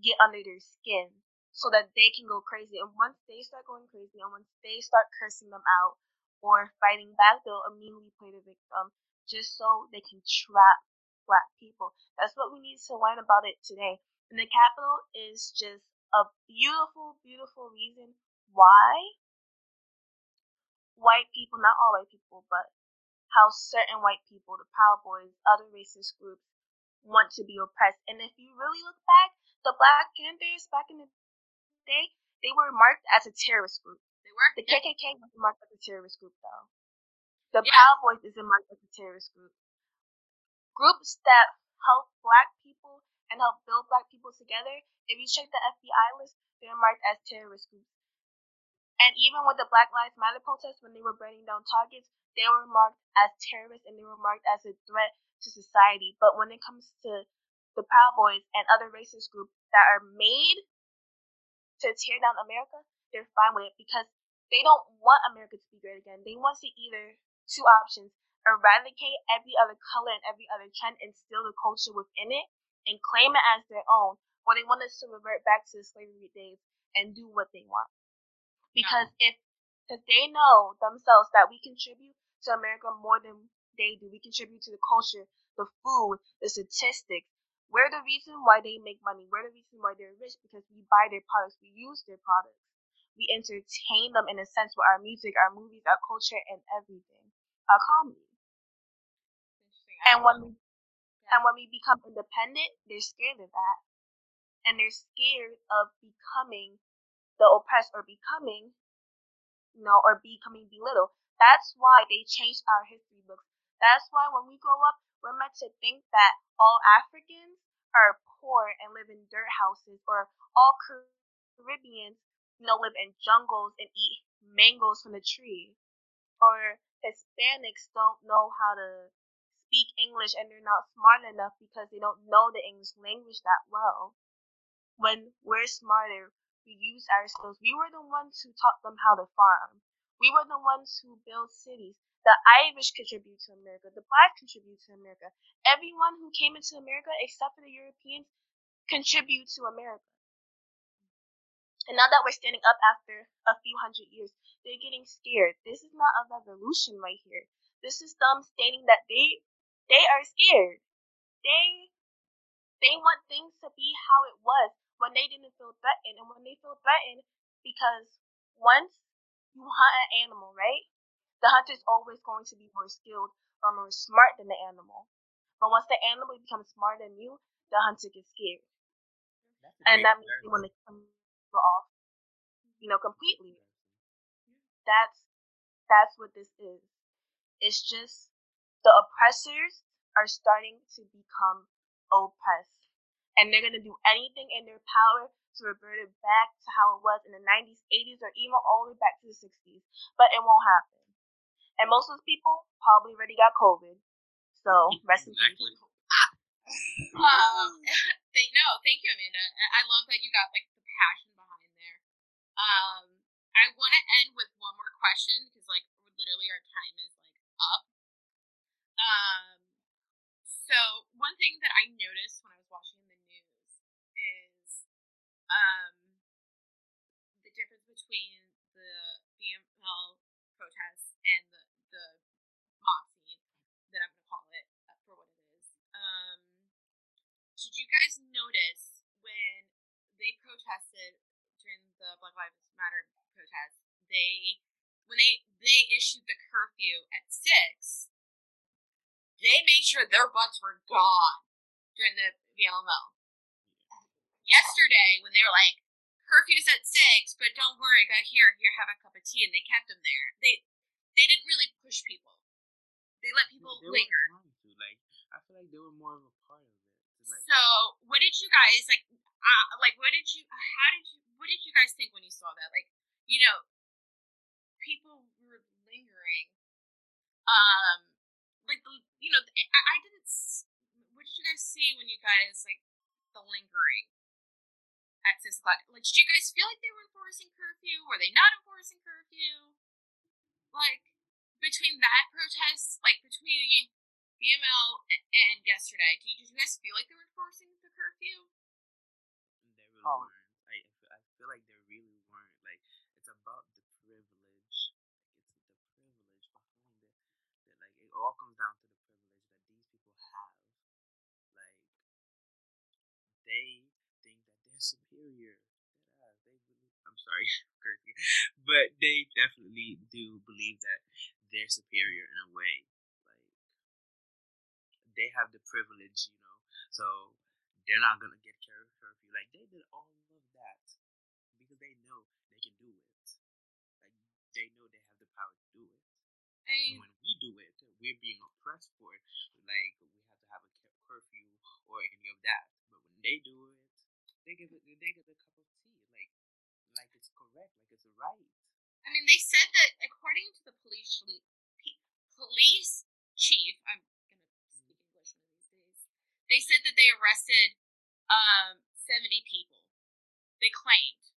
get under their skin so that they can go crazy. And once they start going crazy and once they start cursing them out or fighting back, they'll immediately play the victim just so they can trap black people. That's what we need to learn about it today. And the Capitol is just a beautiful, beautiful reason why white people, not all white people, but how certain white people, the Proud Boys, other racist groups, want to be oppressed. And if you really look back, the Black Panthers back in the they they were marked as a terrorist group.
They were.
The KKK was marked as a terrorist group, though. The yeah. Proud Boys isn't marked as a terrorist group. Groups that help Black people and help build Black people together. If you check the FBI list, they're marked as terrorist groups. And even with the Black Lives Matter protests, when they were burning down targets, they were marked as terrorists and they were marked as a threat to society. But when it comes to the Proud Boys and other racist groups that are made to tear down America, they're fine with it because they don't want America to be great again. They want to either two options eradicate every other color and every other trend and steal the culture within it and claim it as their own, or they want us to revert back to the slavery days and do what they want. Because yeah. if because they know themselves that we contribute to America more than they do. We contribute to the culture, the food, the statistics, we're the reason why they make money. We're the reason why they're rich because we buy their products, we use their products, we entertain them in a sense with our music, our movies, our culture, and everything, our comedy. And when we and when we become independent, they're scared of that, and they're scared of becoming the oppressed or becoming, you know, or becoming belittled. That's why they changed our history books. That's why when we grow up, we're meant to think that all Africans are poor and live in dirt houses, or all Caribbeans, you know, live in jungles and eat mangoes from the tree, or Hispanics don't know how to speak English and they're not smart enough because they don't know the English language that well. When we're smarter, we use our skills. We were the ones who taught them how to farm. We were the ones who built cities. The Irish contribute to America. The Blacks contribute to America. Everyone who came into America, except for the Europeans, contribute to America. And now that we're standing up after a few hundred years, they're getting scared. This is not a revolution right here. This is them stating that they they are scared. They they want things to be how it was when they didn't feel threatened and when they feel threatened because once you hunt an animal, right? The hunter is always going to be more skilled or more smart than the animal. But once the animal becomes smarter than you, the hunter gets scared. And that means they want to come off, you know, completely. That's that's what this is. It's just the oppressors are starting to become oppressed. And they're gonna do anything in their power to revert it back to how it was in the 90s, 80s, or even all the way back to the 60s. But it won't happen. And most of those people probably already got COVID. So rest in peace. [laughs]
um, [laughs] thank, no, thank you, Amanda. I love that you got like the passion behind there. Um, I want to end with one more question because like literally our time is like up. Um, so one thing that I noticed when I was watching the news is um the difference between the BML protests and the the mob scene that I'm gonna call it uh, for what it is. Um, did you guys notice when they protested during the Black Lives Matter protest? They when they they issued the curfew at six, they made sure their butts were gone during the VLMO. Yesterday, when they were like, curfew's at six, but don't worry, got here, here, have a cup of tea, and they kept them there. They they didn't really push people. They let people
they
linger.
To, like, I feel like they were more of a part of it. Like,
So, what did you guys like? Uh, like, what did you? How did you? What did you guys think when you saw that? Like, you know, people were lingering. Um, like the, you know, I, I didn't. What did you guys see when you guys like the lingering at six o'clock? Like, did you guys feel like they were enforcing curfew? Were they not enforcing curfew? Like between that protest, like between BML and, and yesterday, did you, did you guys feel like they were enforcing the curfew?
They really
Um,
weren't. I, I feel- I feel like they really weren't. Like it's about the privilege. Like it's the privilege behind it. That like it all comes down to the privilege that these people have. Like they think that they're superior. Deadass. They believe. I'm sorry, [laughs] but they definitely do believe that they're superior in a way. Like they have the privilege, you know. So they're not gonna get cur- curfew. Like they did all of that because they know they can do it. Like they know they have the power to do it.
I
And when we do it, we're being oppressed for it. Like we have to have a curfew or any of that. But when they do it, they give it. They get a cup of tea. Like like it's correct. Like it's right.
I mean, they said that according to the police police chief, I'm gonna speak English one of these days. They said that they arrested um 70 people. They claimed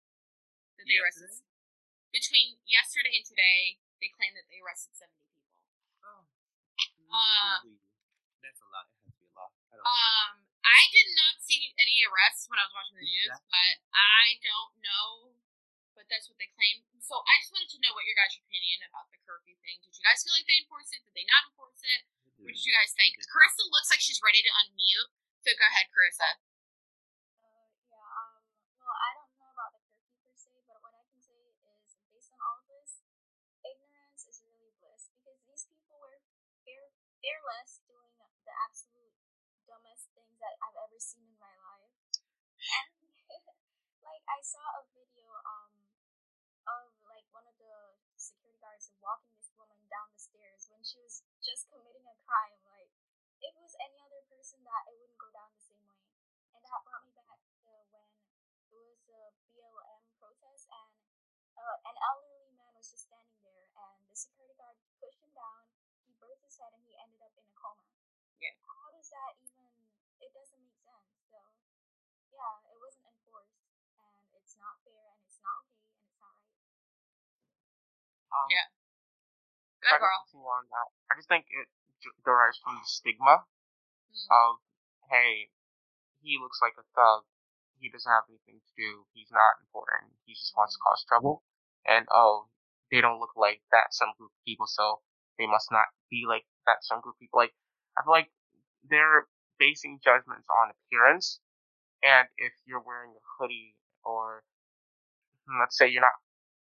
that they arrested
Yesterday?
between yesterday and today. They claimed that they arrested 70 people.
Oh,
Uh.
That's a lot. It has to be a lot. I don't think.
Um, I did not see any arrests when I was watching the news,
Exactly.
but I don't know. But that's what they claim. So I just wanted to know what your guys' opinion about the curfew thing. Did you guys feel like they enforced it? Did they not enforce it? What did you guys think?
They did.
Carissa looks like she's ready to unmute. So go ahead, Carissa.
Uh, yeah, um, well, I don't know about the curfew per se, but what I can say is, based on all of this, ignorance is really bliss because these people were fear- fearless doing the absolute dumbest things that I've ever seen in my life. And, [laughs] like, I saw a video, um, of, like, one of the security guards walking this woman down the stairs when she was just committing a crime. Like, if it was any other person, that it wouldn't go down the same way. And that brought me back to when it was a BLM protest and uh, an elderly man was just standing there and the security guard pushed him down. He burst his head and he ended up in a coma.
Yeah.
How does that even? It doesn't make sense. So, yeah, it wasn't enforced and it's not fair and it's not okay
Um,
Yeah.
if
Go,
I can
girl.
on that. I just think it derives from the stigma
Mm.
of, hey, he looks like a thug, he doesn't have anything to do. He's not important. He just wants to cause trouble. And oh, they don't look like that some group of people, so they must not be like that some group of people. Like I feel like they're basing judgments on appearance. And if you're wearing a hoodie or let's say you're not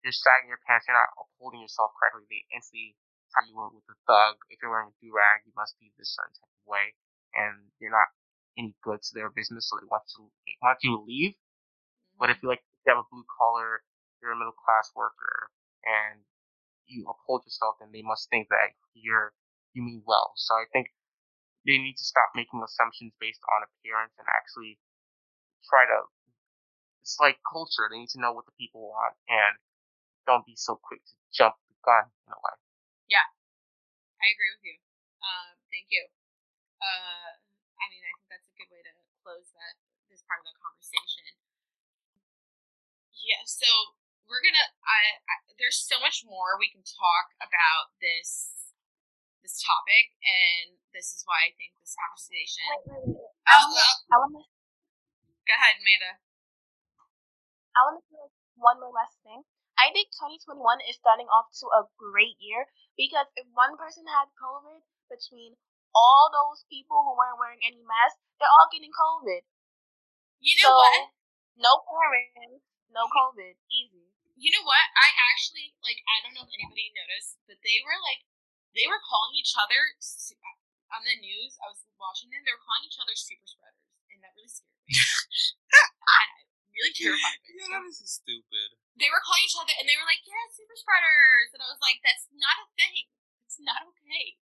you're sagging your pants, you're not upholding yourself correctly, they instantly tie you in with a thug. If you're wearing a do rag, you must be this certain type of way, and you're not any good to their business, so they want to want you to leave. But if mm-hmm. you like if you have a blue collar, you're a middle class worker, and you uphold yourself, then they must think that you're you mean well. So I think they need to stop making assumptions based on appearance and actually try to. It's like culture. They need to know what the people want and don't be so quick to jump the gun in a way.
Yeah, I agree with you. Um, thank you. Uh, I mean, I think that's a good way to close that this part of the conversation. Yeah, so we're gonna. I, I there's so much more we can talk about this this topic, and this is why I think this conversation.
Wait, wait, wait.
Oh,
I wanna,
go ahead, Maida.
I wanna say like, one more last thing. I think 2021 is starting off to a great year because if one person had COVID between all those people who weren't wearing any masks, they're all getting COVID.
You know
so,
what?
No parents, no COVID, easy.
You know what? I actually like. I don't know if anybody noticed, but they were like, they were calling each other uh, on the news. I was watching them. They were calling each other super spreaders, and that really scared me. [laughs] and it really [laughs] terrified me.
Yeah, that is stupid.
They were calling each other, and they were like, "Yeah, super spreaders," and I was like, "That's not a thing. It's not okay."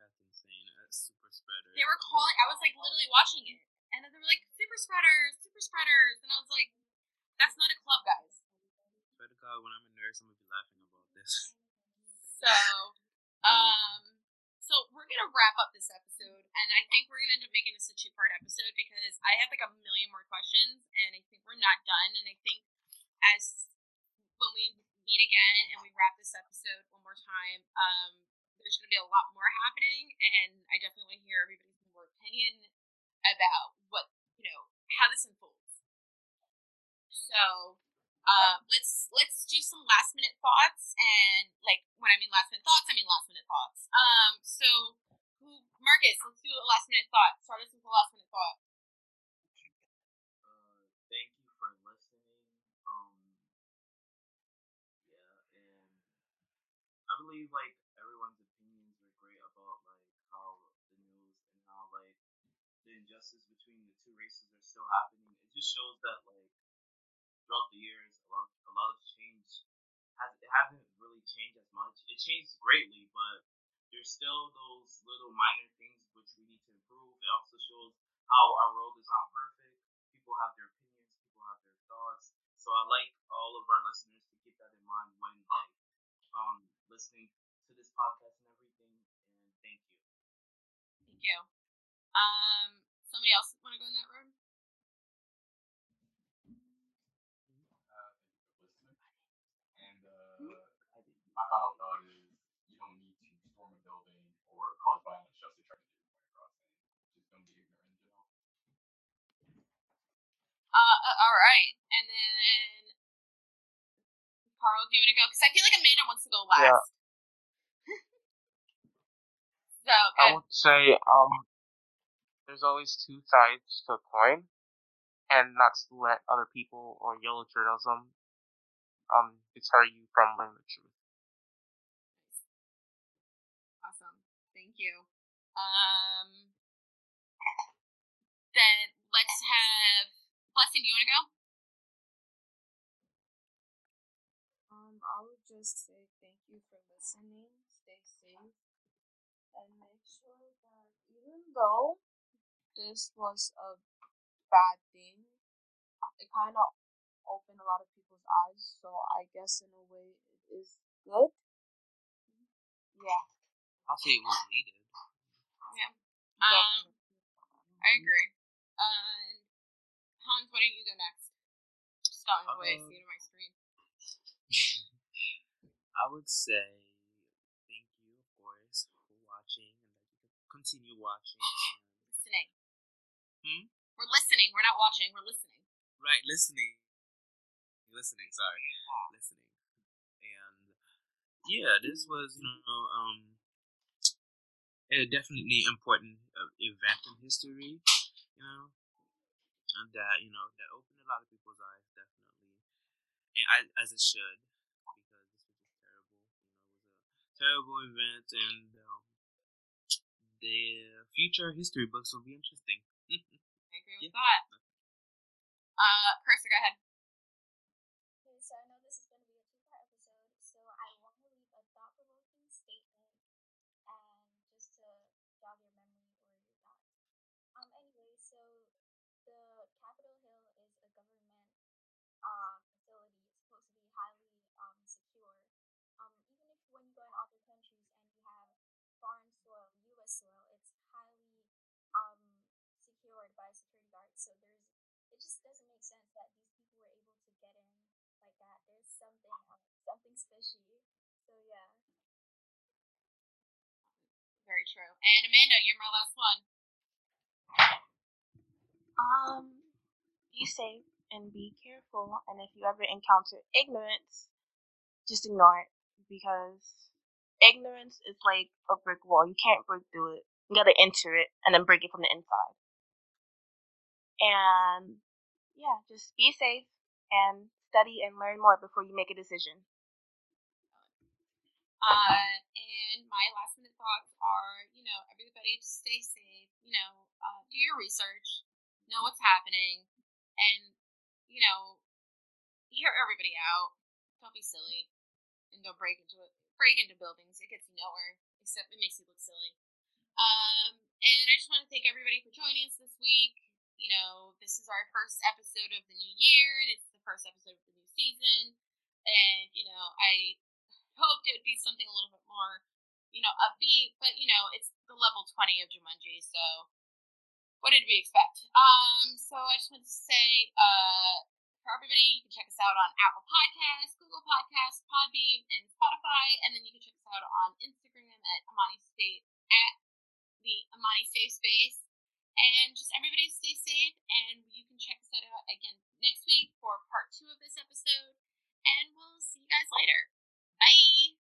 That's insane. That's super spreader.
They were calling. I was like literally watching it, and then they were like, "Super spreaders, super spreaders," and I was like, "That's not a club, guys."
To God, when I'm a nurse, I'm gonna be laughing about this.
So, [laughs] um, so we're gonna wrap up this episode, and I think we're gonna end up making this a two-part episode because I have like a million more questions, and I think we're not done. And I think as when we meet again and we wrap this episode one more time, um, there's gonna be a lot more happening, and I definitely want to hear everybody's more opinion about what you know how this unfolds. So uh, let's let's do some last minute thoughts and like when I mean last minute thoughts, I mean last minute thoughts. Um, so who Marcus, let's do a last minute thought. Start us with a last minute thought.
Uh, thank you for listening. Um, yeah, and Believe like everyone's opinions are great about like how the news and how like the injustice between the two races are still happening. It just shows that like throughout the years, a lot a lot of change has it hasn't really changed as much. It changed greatly, but there's still those little minor things which we need to improve. It also shows how our world is not perfect. People have their opinions, people have their thoughts. So I like all of our listeners to keep that in mind when like um listening to this podcast and everything. And thank you.
Thank you. Um, somebody else want to go in that room?
Uh, thank you for listening. And uh, my final thought is you don't need to storm a building or cause violence just to try to get your point across. And just don't be ignorant in general.
Uh, uh, all right, and then Carl, do you want to go? Because I feel like Amanda wants to go last.
Yeah. [laughs]
so
I would say um, there's always two sides to a coin, and not to let other people or yellow journalism um deter you from learning the truth.
Awesome. Thank you. Um, then let's have Blessing. Do you want to go?
Just say thank you for listening. Stay safe, and make sure that even though this was a bad thing, it kind of opened a lot of people's eyes. So I guess in a way it is good. Yeah,
I'll say it was needed.
Yeah. Um,
definitely.
I agree. Uh, Hans, why don't you go next? Just going the way I see it on my screen.
I would say thank you, of course, for watching and that you can continue watching. [gasps]
Listening.
Hmm?
We're listening. We're not watching. We're listening.
right, listening, listening. Sorry, listening, and yeah, this was you know um a definitely important uh, event in history, you know, and that you know that opened a lot of people's eyes, definitely, and I, as it should, because this was just terrible. You know, it was a terrible event, and um, the future history books will be interesting. [laughs]
I agree with that. Uh, Chris, go ahead.
Okay, so I know this is going to be a two-part episode, so I want to leave a thought-provoking statement and just to jog your memory or your thoughts. Um, anyway, so the Capitol Hill is a government uh, facility. It's supposed to be highly um, secure. Um, even if when you go in other countries and you have foreign soil, U.S. soil, it's highly um, secured by security guards. So there's, it just doesn't make sense that these people were able to get in like that. There's something, uh, something fishy. So yeah.
Very true. And Amanda, you're my last one.
Um, be safe and be careful. And if you ever encounter ignorance, just ignore it because ignorance is like a brick wall. You can't break through it. You gotta enter it and then break it from the inside. And yeah, just be safe and study and learn more before you make a decision.
Uh, and my last minute thoughts are, you know, everybody just stay safe. You know, uh, do your research, know what's happening, and you know, hear everybody out. Don't be silly, and don't break into it. Break into buildings. It gets nowhere. Except it makes you look silly. Um, and I just want to thank everybody for joining us this week. You know, this is our first episode of the new year, and it's the first episode of the new season. And you know, I hoped it would be something a little bit more, you know, upbeat. But you know, it's the level twenty of Jumanji, so what did we expect? Um, so I just want to say, uh, for everybody. You can check us out on Apple Podcasts, Google Podcasts, Podbean, and Spotify. And then you can check us out on Instagram at Amani State at the Amani Safe Space. And just everybody stay safe. And you can check us out again next week for part two of this episode. And we'll see you guys later. Bye.